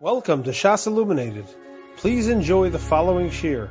Welcome to Shas Illuminated. Please enjoy the following shir.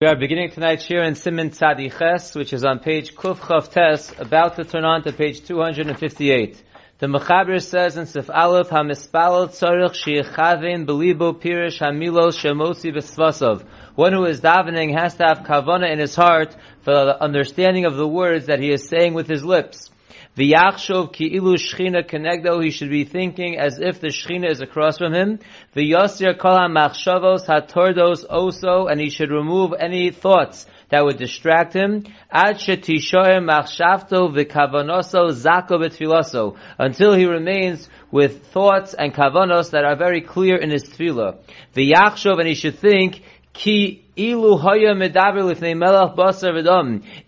We are beginning tonight's shir in Siman Tzadiches, which is on page Kuf Chav Tes, about to turn on to page 258. The Mechaber says in Sif Aleph, HaMispalel Tzorich Sheichavin Belibo Pirish Hamilos Shemosi Vesvasov. One who is davening has to have kavana in his heart for the understanding of the words that he is saying with his lips. V'yachshov ki'ilu shchina kenegdo, he should be thinking as if the shchina is across from him. V'yosir kol ha'machshavos hatordos oso, and he should remove any thoughts that would distract him. Ad shetishoer machshavto v'kavanoso zako b'tfiloso, until he remains with thoughts and kavanos that are very clear in his tefillah. V'yachshov, and he should think, Ki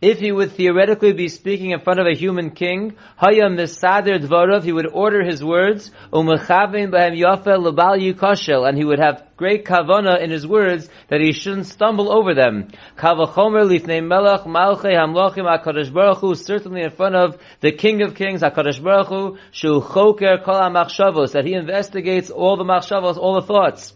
If he would theoretically be speaking in front of a human king, he would order his words, and he would have great kavana in his words that he shouldn't stumble over them. Certainly in front of the King of Kings, HaKadosh Baruch Hu, that he investigates all the machshavos, all the thoughts.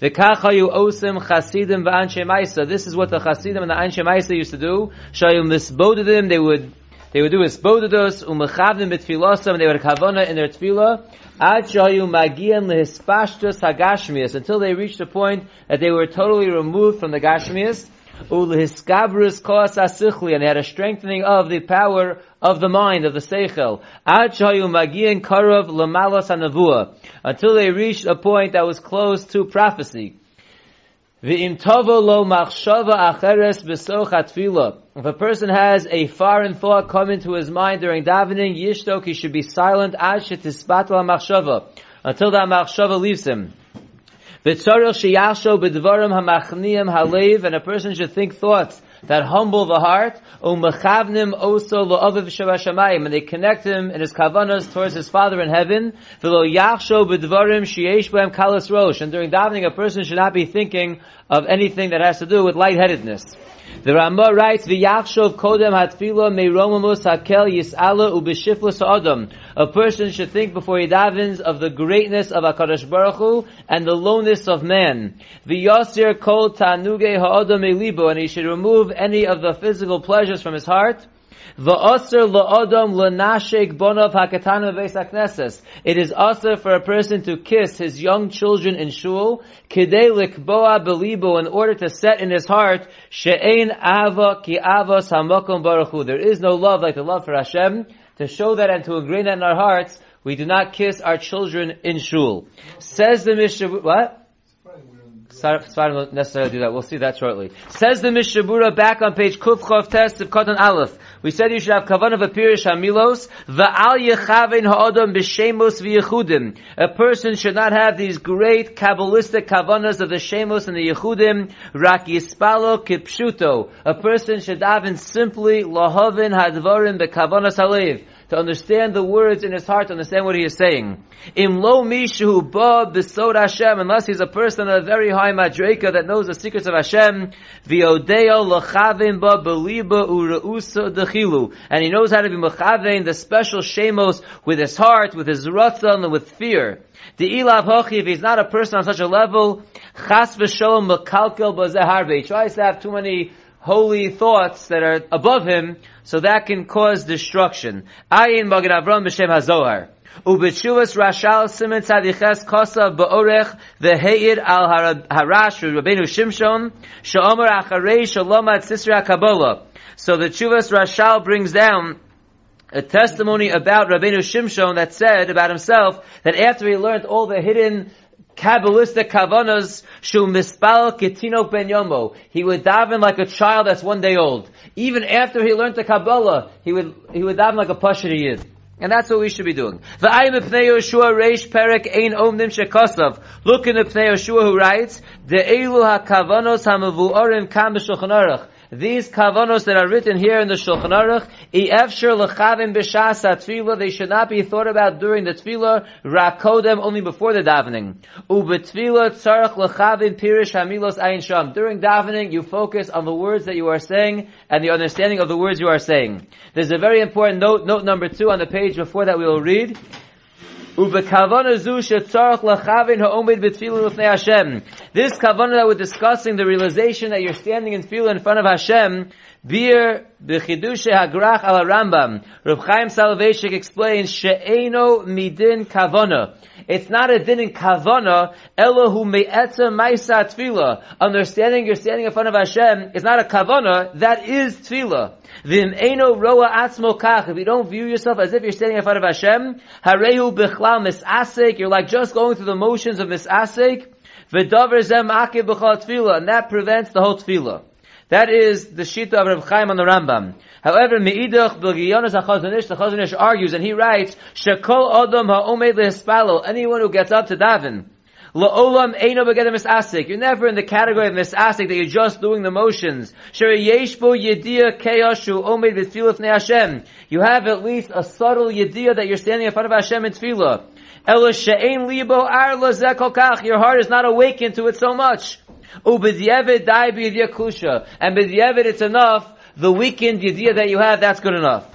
V'kachayu osim chasidim v'anshe maisa. This is what the chasidim and the anshe maisa used to do. Shayu misbodedim, they would, they would do isbodedos, umechavdim b'tfilosam, they would kavana in their tefillah. Ad shayu magian lehispashtus hagashmias, until they reached a point that they were totally removed from the gashmias. Ulehiskabrus koas asichli, and they had a strengthening of the power of the mind, of the seichel. Ad shayu magian karav lamalas hanavua, until they reached a point that was close to prophecy. If a person has a foreign thought come into his mind during davening, yishtok, he should be silent until that machshava leaves him. And a person should think thoughts that humble the heart, oso and they connect him in his kavanas towards his Father in heaven, kalas rosh, and during davening a person should not be thinking of anything that has to do with lightheadedness. The Ramah writes, "V'yachshov kodem hatfila meiromamus hakel yisala ubeshiflus adam." A person should think before he davens of the greatness of Hakadosh Baruch Hu and the lowness of man. V'yosir kol tanuge ha'adam elibo, and he should remove any of the physical pleasures from his heart. It is also for a person to kiss his young children in shul, belibo, in order to set in his heart, ki. There is no love like the love for Hashem. To show that and to ingrain that in our hearts, we do not kiss our children in shul. Says the Mishnah, what? Svarim don't necessarily do that. We'll see that shortly. Says the Mishnah Berurah back on page Kuf Chav Test of Katan Aleph. We said you should have kavan of a pirish hamilos, va'al yechaven ha'odam b'shemos v'yechudim. A person should not have these great kabbalistic kavanas of the shemos and the yechudim, rak yispalo kipshuto. A person should daven simply lahavin hadvarim bekavanas halev to understand the words in his heart, to understand what he is saying. Im lo mishu ba b'sod Hashem, unless he's a person of a very high madreka that knows the secrets of Hashem, v'odeo l'chavim ba beliba u'reusa dechilu, and he knows how to be mechavein the special shemos with his heart, with his ratzon, and with fear. The ilav hochi, if he's not a person on such a level, chas v'sholom mekalkel b'zeharbe, he tries to have too many holy thoughts that are above him, so that can cause destruction. Ayin Magen Avram b'Shem HaZohar. Ubetshuvas Rashal Simen Tzadiches Kosa Ba'orech Ve'heir Al Harash Rabbeinu Shimshon Sha'omer Acharei Shalomat Sisra Kabbalah. So the Chuvas Rashal brings down a testimony about Rabbeinu Shimshon that said about himself that after he learned all the hidden Kabbalistic kavanas shu mispal ketinok ben yomo. He would daven like a child that's one day old. Even after he learned the Kabbalah, he would he would daven like a pasha yid. And that's what we should be doing. Reish. Look in the Pnei Yoshua who writes. These kavanos that are written here in the Shulchan Aruch, efshir lechavim b'shas tefillah, they should not be thought about during the tefillah, rakodem only before the davening. Ubetefillah tzarech lechavim pirish hamilos ayin sham. During davening, you focus on the words that you are saying and the understanding of the words you are saying. There's a very important note, note number two on the page before that we will read. This kavana that we're discussing, the realization that you're standing in tefillah in front of Hashem, Bir b'chidushe hagrach al Rambam. Reb Chaim Soloveitchik explains she'eno midin kavana. It's not a din in kavana, elohu me'etza maisa tefillah. Understanding you're standing in front of Hashem is not a kavana, that is tefillah. Vim eno roa atzmo kach. If you don't view yourself as if you're standing in front of Hashem, harehu bichlal misasek. You're like just going through the motions of misasek. V'davar zem akib b'chal tefillah. And that prevents the whole tefillah. That is the shita of Reb Chaim on the Rambam. However, Meidach B'Giyonis HaChazon Ish, the Chazonish argues, and he writes, Shekol Adam HaOmed Lehispalo, anyone who gets up to daven, La'olam eino begeder misasik. You're never in the category of misasik that you're just doing the motions. Shere yeshbo yedia keyashu omed v'tfilah Hashem. You have at least a subtle yedia that you're standing in front of Hashem in tefillah. Ela she'ein libo arla zekokach. Your heart is not awakened to it so much. Ubedyevet dai b'yedia kusha. And b'yevet it's enough. The weakened yedia that you have, that's good enough.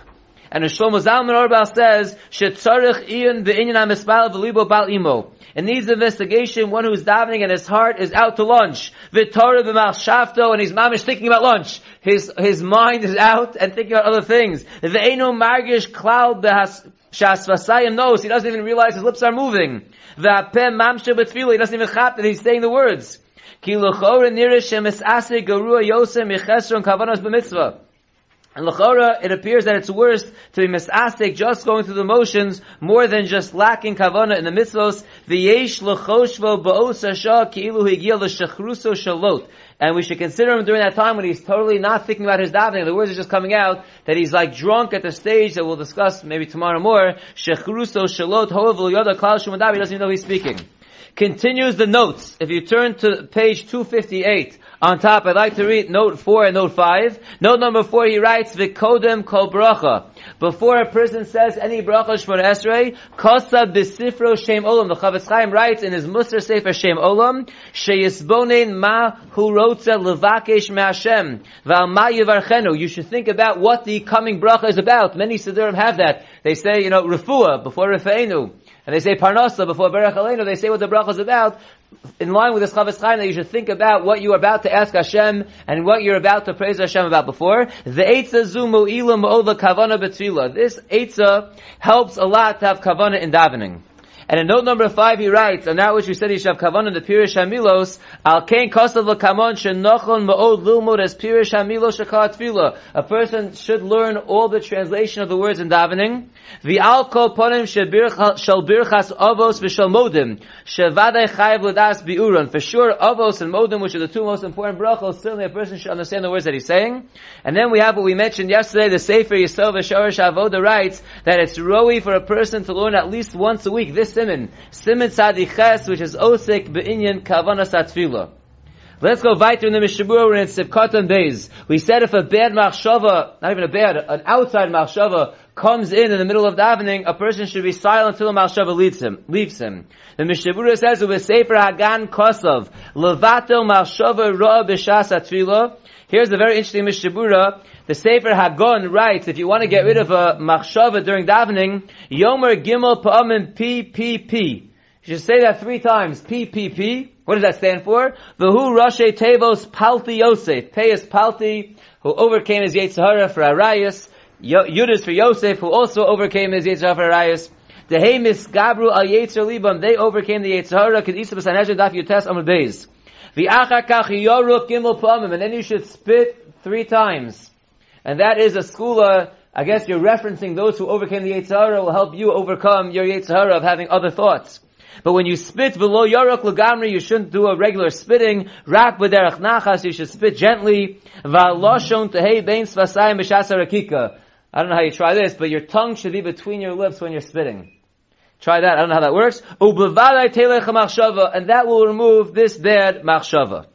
And the Shlomo Zalman Auerbach says, she'tzarech iyon be'inyan ha-mispal v'libo bal imo. It needs investigation. One who's davening and his heart is out to lunch. V'torah b'machshavto, and he's mamish thinking about lunch. His, his mind is out and thinking about other things. V'eino margish klal behas, shasvasayim knows, he doesn't even realize his lips are moving. V'apem mamshe b'tfila, he doesn't even chap that he's saying the words. Ki l'chora nirish ase garua yosem michesron kavanos b'mitzvah. And Lachora, it appears that it's worse to be misastic, just going through the motions, more than just lacking kavana in the mitzvos. V'yesh l'choshvo ba'os hasha ki'ilu higil l'shachruso shalot. And we should consider him during that time when he's totally not thinking about his davening. The words are just coming out that he's like drunk at the stage that we'll discuss maybe tomorrow more. Shechruso shalot ho'av yoda klal shumadav. He doesn't even know he's speaking. Continues the notes. If you turn to page 258, on top, I'd like to read note 4 and note 5. Note number 4, he writes, V'kodem kol bracha. Before a person says any bracha shmor esrei, kosa b'sifro shem olam. The Chofetz Chaim writes in his Musar Sefer Shem Olam, sheyisbonein ma hu rotze levakesh me'ashem, v'al ma yivarchenu. You should think about what the coming bracha is about. Many Siddurim have that. They say, you know, refuah before refeinu. And they say parnasa before berach aleinu. They say what the bracha is about. In line with this Chofetz Chaim, that you should think about what you are about to ask Hashem and what you're about to praise Hashem about before. The Eitzah Zumu Ilam Ova Kavana Betfila. This Eitzah helps a lot to have Kavana in davening. And in note number five, he writes, and that which we said he should have kavan in the Pirish Hamilos, al kain kosav l'kamon shenochon ma'od lilmod as Pirish Hamilos shakar tefillah. A person should learn all the translation of the words in davening. V'al kol ponim shel birchas avos v'shel modim, shevadai chayiv l'das bi'uron. For sure, avos and modim, which are the two most important brachos, certainly a person should understand the words that he's saying. And then we have what we mentioned yesterday, the Sefer Yisrael v'shorish avoda writes that it's roi for a person to learn at least once a week. This Siman, Siman Tzadiches, which is Osik Be'inyan Kavanas Atfila. Let's go weiter in the Mishnah Berurah, we're in Sivkatan Beis. We said if a bad machshava, not even a bad, an outside machshava, comes in in the middle of davening, a person should be silent until the machshava leaves him. Leaves him. The Mishnah Berurah says, "With Sefer Hagan Kosov, Levatel machshava ro'a b'shas atfila." Here's a very interesting Mishnah Berurah. The Sefer Hagon writes, if you want to get rid of a machshava during davening, Yomer Gimel Pa'amim P P P. You should say that three times. P P P. What does that stand for? V'hu Rashi Tevos Palti Yosef. Pei is Palti, who overcame his Yetzirah for Arias. Yud is for Yosef, who also overcame his Yetzirah for Arias. The Hemis Gabru al Yetzir Libam, they overcame the Yetzirah, because Isa B'Sanhedrin Daf Yutes Amud Beis. V'achar kach yoruk gimel pa'amim, and then you should spit three times. And that is a skula, I guess you're referencing those who overcame the Yetzirah will help you overcome your Yetzirah of having other thoughts. But when you spit below Yorok Lagamri, you shouldn't do a regular spitting. Rak b'derech nachas, you should spit gently. Va'loshon tehei bein svasayim b'shasa rakika. I don't know how you try this, but your tongue should be between your lips when you're spitting. Try that, I don't know how that works. Ubevadai telech machshava, and that will remove this bad machshava.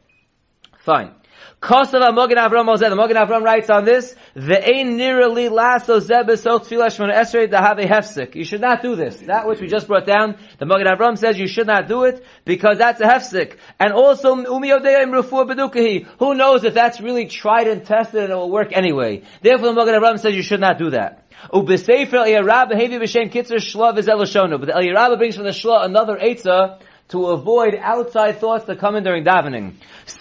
Fine. Kosav Mogen Avram Moshe. The Mogen Avram writes on this, the ein nirali laso zebesot tfilah shmona esrei have a hefsek. You should not do this. That which we just brought down, the Mogen Avram says you should not do it because that's a hefsek. And also, umi im refuah bedukahi. Who knows if that's really tried and tested and it will work anyway. Therefore, the Mogen Avram says you should not do that. V'zel But the Eliyah Rabbah brings from the shla another eitzah to avoid outside thoughts that come in during davening.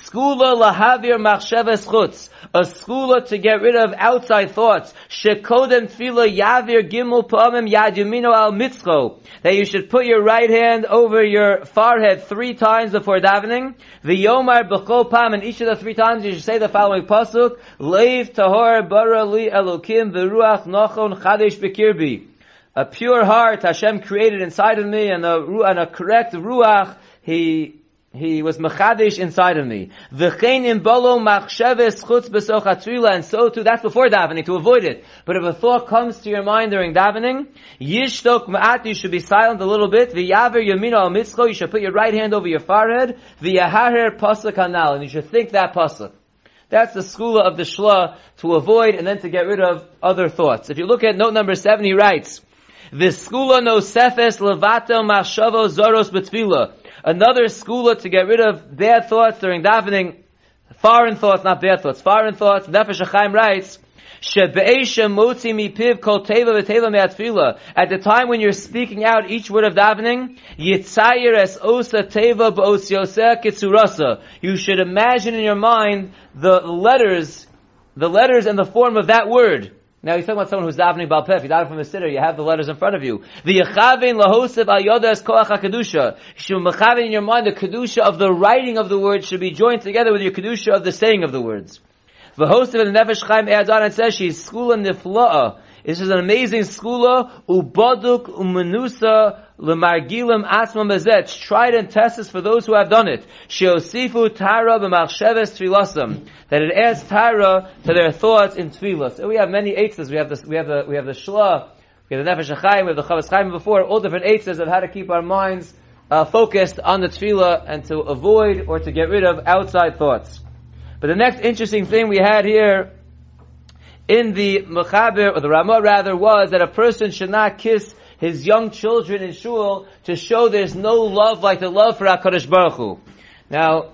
Skula lahavir machsheves chutz. A skula to get rid of outside thoughts. Shekodem yavir gimel yad al mitzcho. That you should put your right hand over your forehead three times before davening. V'yomar b'chol pam. And each of the three times you should say the following pasuk. Leiv tahor bara li elokim v'ruach nochon chadesh bekirbi a pure heart Hashem created inside of me, and a, and a correct ruach He he was machadish inside of me. V'chein im bolo machsheves chutz besoch and so too, that's before davening, to avoid it. But if a thought comes to your mind during davening, yishtok ma'at, you should be silent a little bit, v'yaver yamino al mitzcho, you should put your right hand over your forehead, v'yaharer pasuk anal, and you should think that pasuk. That's the skula of the shla, to avoid and then to get rid of other thoughts. If you look at note number seven, he writes, V'skula no sefes levato machshavo zoros betfila. Another skula to get rid of bad thoughts during davening, foreign thoughts, not bad thoughts, foreign thoughts. Nefesh Chaim writes, at the time when you're speaking out each word of davening, You should imagine in your mind the letters, the letters and the form of that word. Now he's talking about someone who's davening balpef. You daven from a sitter. You have the letters in front of you. The yechavin lahosev al yodas koach hakadusha. Should mechavin in your mind the kedusha of the writing of the words should be joined together with your kedusha of the saying of the words. The host of the Nefesh Chaim adds on and says she's skula nifla'a. This is an amazing skula ubaduk umenusa L'margilim atzma mezet, tried and tested for those who have done it. Sheosifu tara b'machsheves tfilasam. That it adds tara to their thoughts in tfilas. So we have many eitzes. We have the, we have the, we have the shla, we have the nefesh HaChaim, we have the chavas chaim before, all different eitzes of how to keep our minds uh, focused on the tefillah and to avoid or to get rid of outside thoughts. But the next interesting thing we had here in the Mechaber, or the Ramah rather, was that a person should not kiss his young children in shul to show there's no love like the love for HaKadosh Baruch Hu. Now,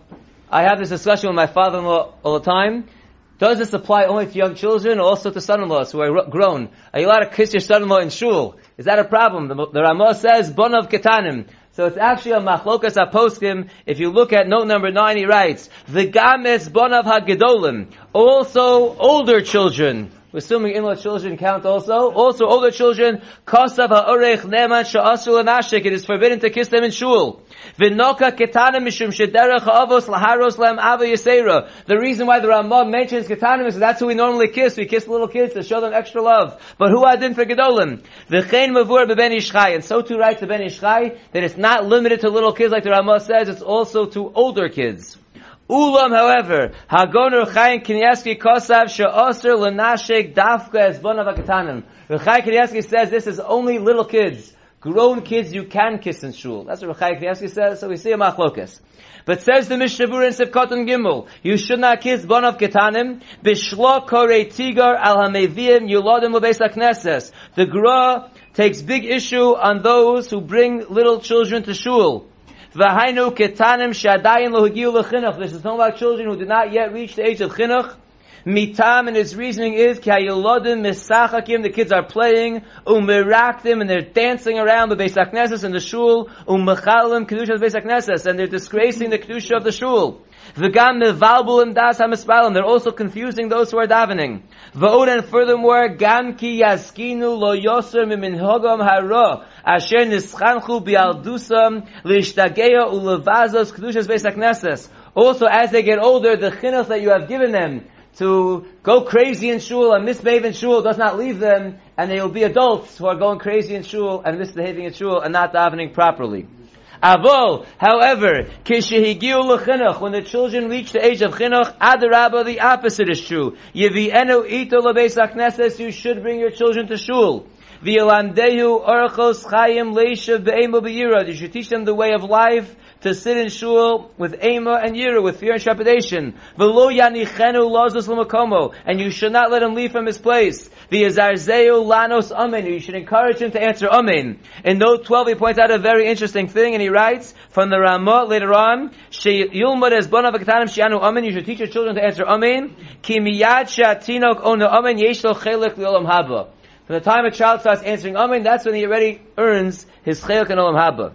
I have this discussion with my father-in-law all the time. Does this apply only to young children or also to son-in-laws who are grown? Are you allowed to kiss your son-in-law in shul? Is that a problem? The, the Ramah says, Bonav Ketanim. So it's actually a machlokas aposkim. If you look at note number nine, he writes, the games bonav hagedolim. Also older children assuming in-law children count also. Also, older children. It is forbidden to kiss them in shul. The reason why the Rambam mentions ketanim is that's who we normally kiss. We kiss little kids to show them extra love. But who adin for gedolim? And so too writes the Ben Ish Chai that it's not limited to little kids like the Rambam says, it's also to older kids. Ulam, however, Hagonur Chaim Kanievsky Kosav She'oser Lenashek Dafka as Bonav Akatanim. Chaim Kanievsky says this is only little kids. Grown kids you can kiss in shul. That's what Chaim Kanievsky says, so we see a machlokas. But says the Mishnah Berurah in Sivkot and Gimel, you should not kiss Bonav Ketanim, Bishlo Kore Tigar Al HaMevim Yulodim Lebeis HaKnesses. The Gra takes big issue on those who bring little children to shul. V'hainu ketanim shadayin lo hagiu. This is talking about children who did not yet reach the age of chinuch. Mitam and his reasoning is ki hayolodim misachakim. The kids are playing umiraktim and they're dancing around the Beis Hakneses and the shul umechalim kedusha of Beis Hakneses and they're disgracing the kedusha of the shul. V'gam mevalbul das hamispalim. They're also confusing those who are davening. V'od and furthermore, gam ki yaskinu lo yoser mimin hogam hara asher nischanchu bialdusam ulevazos kedushas. Also, as they get older, the chinuch that you have given them to go crazy in shul and misbehave in shul does not leave them, and they will be adults who are going crazy in shul and misbehaving in shul and not davening properly. Avol, however, kishehigiu lechinuch, when the children reach the age of chinuch, adarabba, the opposite is true. Yevi'enu ito lebeis you should bring your children to shul. V'yalandehu orachos chayim leisha be'ema be'yira. You should teach them the way of life to sit in shul with ema and yira, with fear and trepidation. And you should not let him leave from his place. Lanos amen. You should encourage him to answer amen. In note 12 he points out a very interesting thing and he writes from the Ramah later on, amen. You should teach your children to answer amen. From the time a child starts answering Amen, that's when he already earns his Chayok and Olam Haba.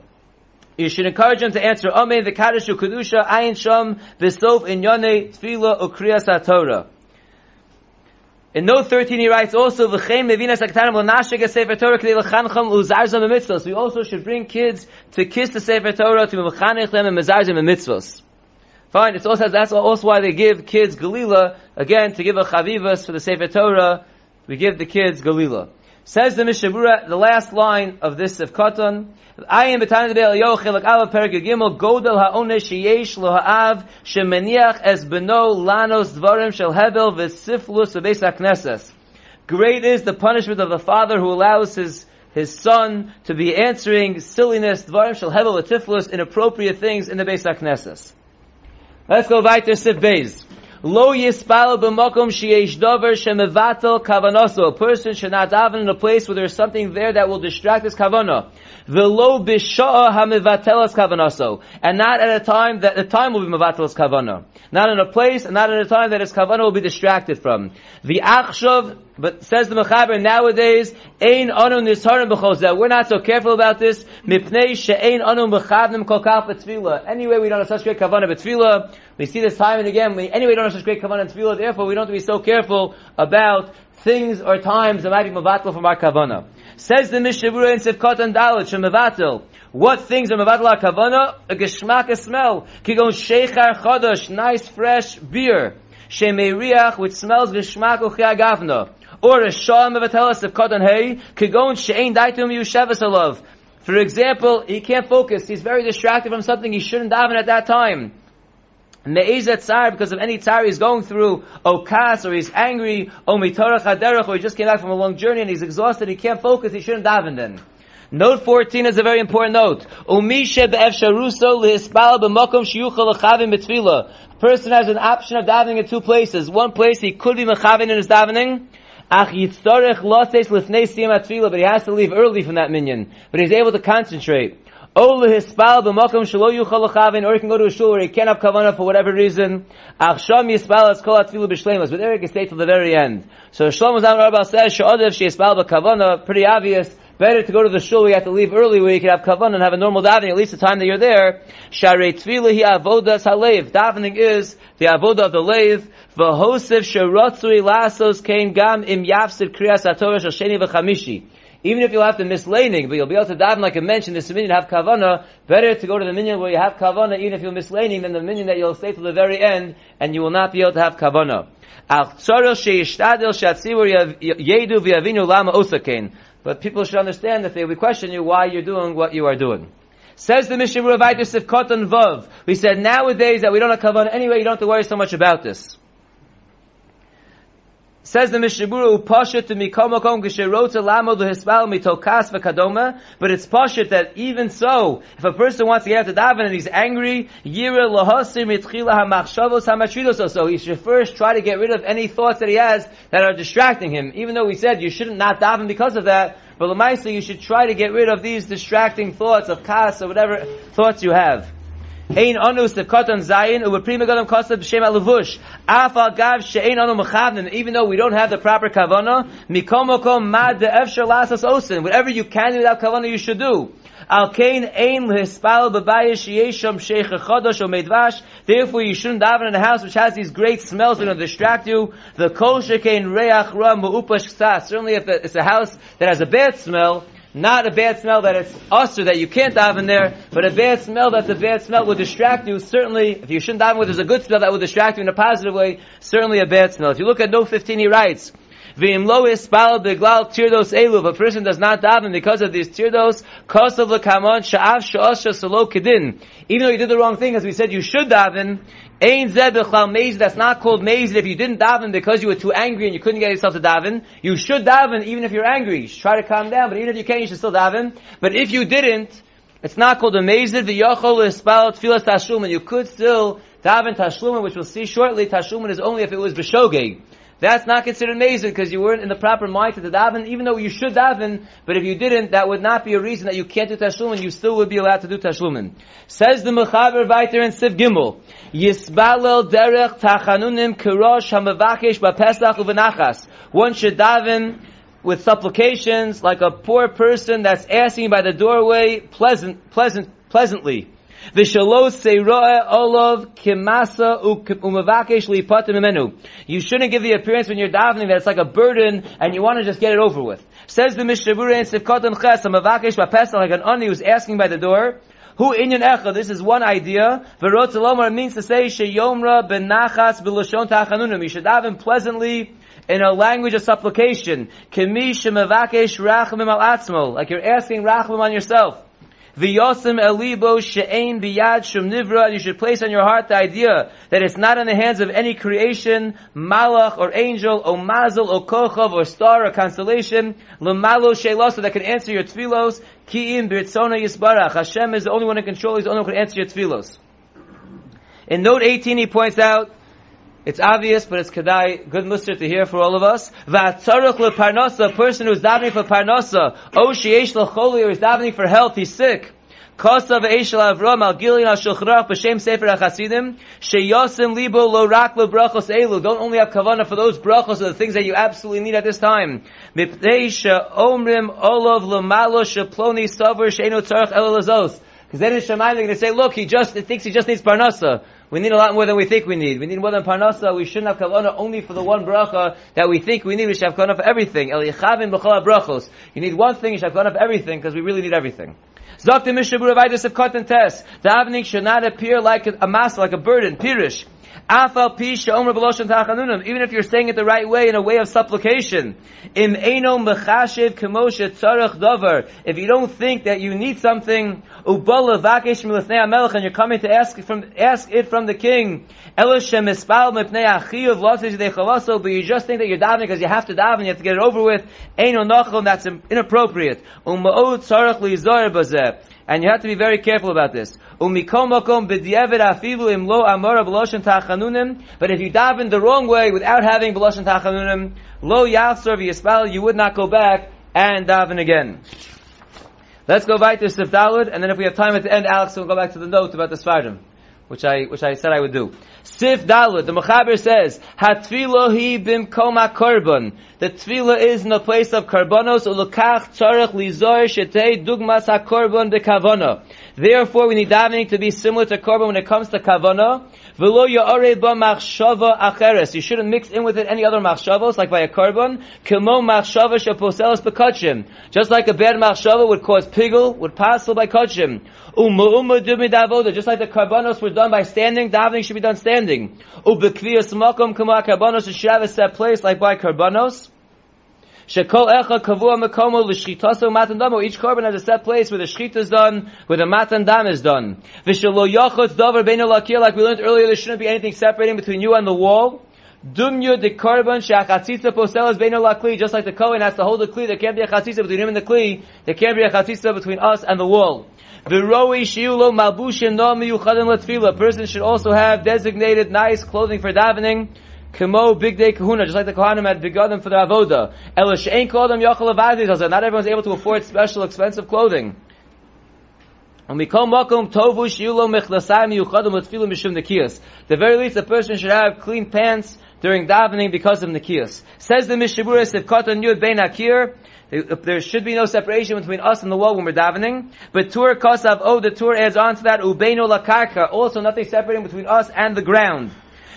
You should encourage him to answer Amen, the Kaddish Kedusha, Ayin Sham, V'sof in Yone, Tfila, Ukriyas HaTorah. In note 13 he writes also, V'chem mevinas aktanim l'nasheg Sefer Torah k'dei l'chancham l'uzarzam mitzvos. We also should bring kids to kiss the Sefer Torah, to mechanech them and mezarzam mitzvos. Fine, it's also, that's also why they give kids Galila, again, to give a chavivas for the Sefer Torah, we give the kids Galila. Says the Mishnah Berurah, the last line of this of Katan, I am b'tanim de Eliyahu chilak alav perik gimel godel ha'one sheyesh lo ha'av shemeniach es beno lanos dvarim shel hebel v'siflus v'beis ha'knesses. Great is the punishment of the father who allows his his son to be answering silliness, dvarim shel hebel v'tiflus, inappropriate things in the Beis HaKnesses. Let's go weiter, Sif Beis. Lo yispal b'makom sheyesh davar shemevatel kavanoso. A person should not daven in a place where there's something there that will distract his kavana. V'lo b'sha'a hamevatelas kavanoso. And not at a time that the time will be mevatelas kavana. Not in a place, and not at a time that his kavana will be distracted from. The achshav, but says the Mechaber, nowadays, ein anu nisharim b'chozeh. We're not so careful about this. Mipnei she'ein anu mechavnim kol kaf Anyway, we don't have such great kavana b'tfila. We see this time and again. We, anyway, don't have such great kavanah and tefillah. Therefore, we don't have to be so careful about things or times that might be mavatal from our kavanah. Says the Mishnah Berurah in Sivkot and Dalit, Shemavatil. What things are mavatal our kavanah? A geshmak, a smell. Kigon sheichar chodosh, nice fresh beer. Shemeriach, which smells geshmak uchiagavna. Or a shah mavatelas of Kotan Hey, Kigon she'ein daitum yushavas alav. For example, he can't focus. He's very distracted from something he shouldn't daven at that time. Because of any tsar he's going through, or kas, or he's angry, or mitorach haderach, or he just came back from a long journey and he's exhausted, he can't focus, he shouldn't daven then. Note 14 is a very important note. Umisha be'efsharuso lehispal b'mokom shiyuchal l'chavim betfila. Person has an option of davening in two places. One place he could be mechavin in his davening, ach yitztorech loses lifnei siyam but he has to leave early from that minyan. But he's able to concentrate. Or he can go to a shul where he can't have kavanah for whatever reason. Achsham yispal as kol atfilu b'shleimus. But there he can stay till the very end. So Shlomo Zalman Rabbi says, she'odev she'ispal b'kavanah, pretty obvious. Better to go to the shul where you have to leave early where you can have kavanah and have a normal davening, at least the time that you're there. Sharei tefillah hi avodas halev. Davening is the avodah of the leiv. V'hosef sherotzui lasos kein gam im yafsid kriyas haTorah shel v'chamishi. Even if you'll have to miss laning, but you'll be able to daven like I mentioned, this minyan have kavana, better to go to the minyan where you have kavana, even if you miss laning, than the minyan that you'll stay till the very end, and you will not be able to have kavana. But people should understand that they will question you why you're doing what you are doing. Says the Mishnah Ravaitis of Kotan Vav. We said nowadays that we don't have kavana anyway, you don't have to worry so much about this. Says the Mishnah Berurah, Pashat to Mikomakom Gesherota Lamo the Hispal Mitokas Vakadoma, but it's Pashat that even so, if a person wants to get out to daven and he's angry, Yira Lahasir Mitchila Hamachshavos Hamatridos, so he should first try to get rid of any thoughts that he has that are distracting him. Even though we said you shouldn't not daven because of that, but Lamaisa, you should try to get rid of these distracting thoughts of kas or whatever thoughts you have. Ein anus the katan zayin uva prima gadam kosta b'shem alavush. Afal gav she'ein anu mechavnim. Even though we don't have the proper kavana, mikomokom mad efshar lasas osin. Whatever you can do without kavana, you should do. Al kain ein lehispal b'bayis sheyesham sheikh chodosh or medvash. Therefore, you shouldn't daven in a house which has these great smells that are distract you. The kol shekein reach ra mu'upash Certainly, if it's a house that has a bad smell, not a bad smell that it's usher that you can't daven there, but a bad smell that the bad smell will distract you. Certainly, if you shouldn't daven where there's a good smell that will distract you in a positive way, certainly a bad smell. If you look at note 15, he writes, V'im lo ispal beglal tirdos elu. If a person does not daven because of these tirdos, kosav lekamon sha'av sha'asha salo kedin. Even though you did the wrong thing, as we said, you should daven. Ein zeh b'chlal meiz. That's not called meiz. If you didn't daven because you were too angry and you couldn't get yourself to daven, you should daven even if you're angry. You should try to calm down, but even if you can't, you should still daven. But if you didn't, it's not called a mezid v'yachol ispal tfilas tashlumin. You could still daven tashlumin, which we'll see shortly. Tashlumin is only if it was b'shogeg. That's not considered mezid because you weren't in the proper mind to daven, even though you should daven, but if you didn't, that would not be a reason that you can't do tashlumin, you still would be allowed to do tashlumin. Says the Mechaber Viter in Siv Gimel, Yisbalel derech tachanunim kirosh hamavakesh ba'pesach uvenachas. One should daven with supplications like a poor person that's asking by the doorway pleasant, pleasant, pleasantly. You shouldn't give the appearance when you're davening that it's like a burden and you want to just get it over with. Says the Mishnah Berurah in Ches, umavakesh ba'pesa, like an ani who's asking by the door. Who inyan echa? This is one idea. V'rot means to say sheyomra benachas b'loshon tachanunim. You should daven pleasantly in a language of supplication. Kemi shemavakesh rachamim al atzmo. Like you're asking rachamim on yourself. V'yosim elibo she'ein biyad shum nivra. You should place on your heart the idea that it's not in the hands of any creation, malach or angel, or mazel or kochav or star or constellation, lemalo she'losa that can answer your tfilos. Ki'im b'ritzona yisbarach. Hashem is the only one in control. He's the only one who can answer your tfilos. In note 18 he points out it's obvious, but it's kedai, good muster to hear for all of us. V'atzarech leparnasa, a person who's davening for parnasa, o sheyesh l'choli, or is davening for health, he's sick. Kosa v'eshel avram al gilin al shulchanach b'shem sefer hachasidim, sheyosim libo lo rak brachos elu. Don't only have kavana for those brachos, or the things that you absolutely need at this time. Mipnei she'omrim olov l'malo she'ploni savar she'eno tzarech el lazos. Because then in Shemaim they're going to say, look, he just he thinks he just needs parnasa. We need a lot more than we think we need. We need more than parnasa. We shouldn't have kavana only for the one bracha that we think we need. We should have kavana for everything. El yichavim b'chol brachos. You need one thing, you should have kavana for everything because we really need everything. Zakti Mishabur Avaidus of Katan Test. The Davening should not appear like a, a mass, like a burden, pirish. Even if you're saying it the right way, in a way of supplication. If you don't think that you need something, and you're coming to ask from ask it from the king. But you just think that you're davening because you have to daven, you have to get it over with. That's inappropriate. And you have to be very careful about this. But if you daven the wrong way without having b'loshen tachanunim, lo v'yispal, you would not go back and daven again. Let's go back to Sif and then if we have time at the end, Alex will go back to the note about the Sfardim which I which I said I would do. Sif Dalit, the Mechaber says, Hatfilo hi bim koma korban. The tefillah is in the place of karbonos, ulukach tzarech lizor shetei dugmas ha-korban bekavona. Therefore, we need davening to be similar to korban when it comes to kavona. You shouldn't mix in with it any other machshavos, like by a carbon. Just like a bad machshava would cause pigul, would passel by kachim. Just like the carbonos were done by standing, davening should be done standing. Kama karbanos should have a set place like by karbanos. Shekol echa kavua mekomo l'shchitaso matan damo. Each carbon has a set place where the shchita is done, where the matan dam is done. V'shelo yachot davar lakir, like we learned earlier, there shouldn't be anything separating between you and the wall. Dumya de korban shachatzitza poselas beinu lakli, just like the Kohen has to hold the kli, there can't be a chatzitza between him and the kli, there can't be a chatzitza between us and the wall. The roi shiulo malbushin no miyuchadim latfila. A person should also have designated nice clothing for davening. Kamo big day kahuna, just like the Kohanim had begotten for the avoda. Ela she'en kodam yachal. Not everyone's able to afford special expensive clothing. The very least, a person should have clean pants during davening because of Nikias. Says the Mishaburis, if Katan Yud Bein Akir, uh, there should be no separation between us and the wall when we're davening. But Tur Kosav Oh, the Tur adds on to that, Ubeino Lakarka, also nothing separating between us and the ground.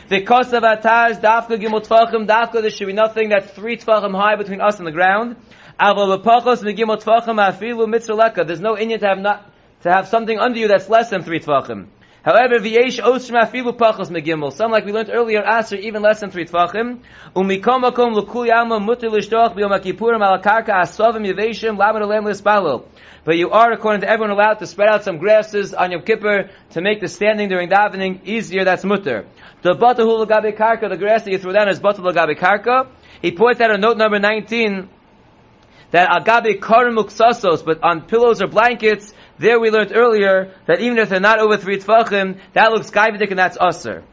The Kosav Ataz, Dafka Gimel Tvachim, Dafka, there should be nothing that's three Tvachim high between us and the ground. Aval Lepachos, Megimel Tvachim, Afilu Mitzreleka, there's no Indian to have not, to have something under you that's less than three Tvachim. However, v'yesh osrim afilu pachos megimel. Some, like we learned earlier, aser even less than three tvachim. Umikom makom l'kul yama mutter l'shtoch b'yom ha'kippurim al karka asovim yeveshim lamed alem l'spalo. But you are, according to everyone, allowed to spread out some grasses on Yom Kippur to make the standing during davening easier. That's mutter. The batahu l'gabe karka, the grass that you throw down is batahu l'gabe karka. He points out on note number 19 that agabe karim but on pillows or blankets, there we learned earlier that even if they're not over three tfachim, that looks gaividik and that's usr.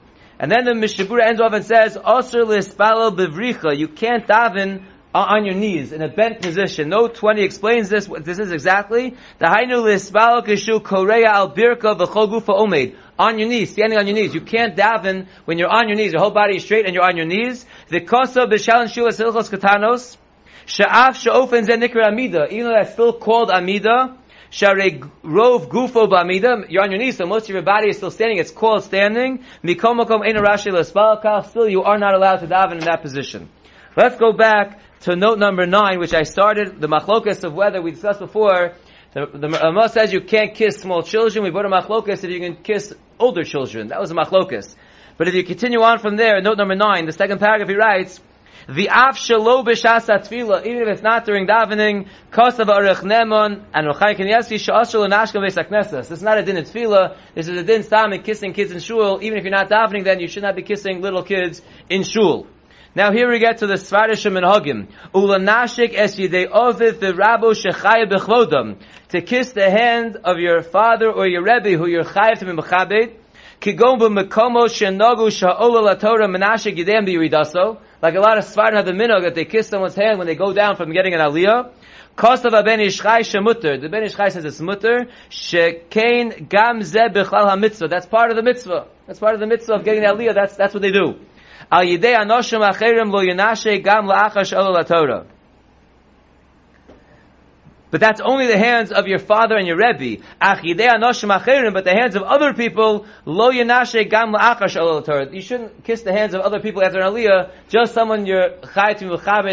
And then the Mishnah Berurah ends off and says, Usr lispalo bevricha, you can't daven on your knees in a bent position. Note 20 explains this. What this is exactly. The hainu lispalo kishu korea al birka v'chol gufa omed. On your knees, standing on your knees. You can't daven when you're on your knees. Your whole body is straight and you're on your knees. The kosa b'shalin shulas hilchos katanos. Sha'af she'ofen ze nikra amida. Even though that's still called amida, Share rov gufo b'amida. You're on your knees, so most of your body is still standing. It's called standing. Mikom ena rashi. Still, you are not allowed to daven in that position. Let's go back to note number nine, which I started, the machlokas of whether we discussed before. The, the says you can't kiss small children. We brought a machlokas if you can kiss older children. That was a machlokas. But if you continue on from there, note number nine, the second paragraph he writes, the af shalo b'shas even if it's not during davening, kosav arich nemon, and rochai kenyasi sha'ashal nashka v'saknesas. This is not a din in tefillah, this is a din stam in kissing kids in shul. Even if you're not davening, then you should not be kissing little kids in shul. Now here we get to the Svarishim and Hagim. Ulanashik es yidei oviv the rabo shechaya bechvodam. To kiss the hand of your father or your rebbe who you're chayav to be mechabed. Like a lot of Svarim have the minog that they kiss someone's hand when they go down from getting an aliyah. Kostav ben Ish Chai shemutter. The ben Ish Chai says it's mutter. Shekain gam ze b'chlal ha-mitzvah. That's part of the mitzvah. That's part of the mitzvah of getting the aliyah. That's, that's what they do. Al yidei anoshim acherim lo yinashe gam la'achash ola laTorah. But that's only the hands of your father and your Rebbe. But the hands of other people, lo gam. You shouldn't kiss the hands of other people after an aliyah, just someone you're chai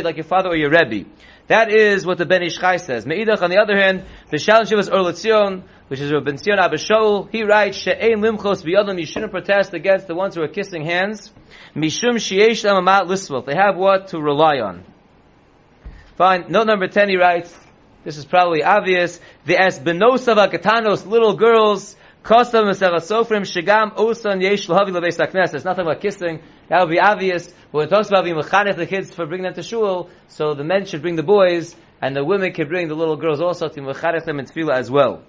like your father or your Rebbe. That is what the Ben Ish Chai says. Me'idach, on the other hand, the Shalom Shivas Or which is Ben Zion Abba Shaul, he writes, She'ein limchos biyadam, you shouldn't protest against the ones who are kissing hands. Mishum sheyesh lam amat lisvot. They have what to rely on. Fine. Note number 10, he writes, this is probably obvious. The as benosav katanos, little girls, mesera sofrim, shigam osan yesh lahavi lebeis haknes. There's nothing about kissing. That would be obvious. When it talks about being mechanech the kids for bringing them to shul, so the men should bring the boys, and the women can bring the little girls also to mechanech them in tefillah as well.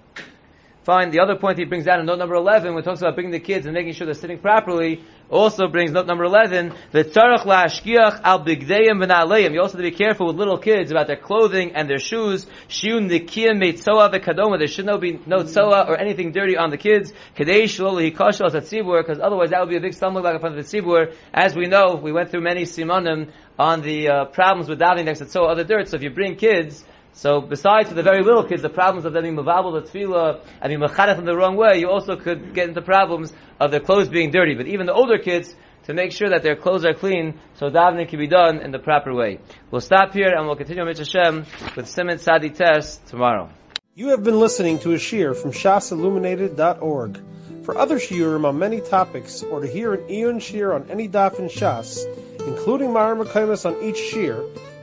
Fine. The other point he brings out in note number 11, when he talks about bringing the kids and making sure they're sitting properly, also brings note number 11, the tzarach la'ashkiach al bigdeim v'na'aleim. You also have to be careful with little kids about their clothing and their shoes. Shiun nikiyim meitzoa v'kadoma. There should no be no tzoa or anything dirty on the kids. Kadei shalol hikashal as tzibur, because otherwise that would be a big stumbling block upon the tzibur. As we know, we went through many simonim on the uh, problems with davening next to tzoa, other dirt. So if you bring kids, so besides for the very little kids, the problems of them being mavabel the tefillah and being mechanech in the wrong way, you also could get into problems of their clothes being dirty. But even the older kids, to make sure that their clothes are clean, so davening can be done in the proper way. We'll stop here and we'll continue with Hashem with Simon Sadi Test tomorrow. You have been listening to a shear from shasilluminated.org. For other shiurim on many topics, or to hear an Eon shear on any daf in Shas, including Mara Mekaimas on each shear,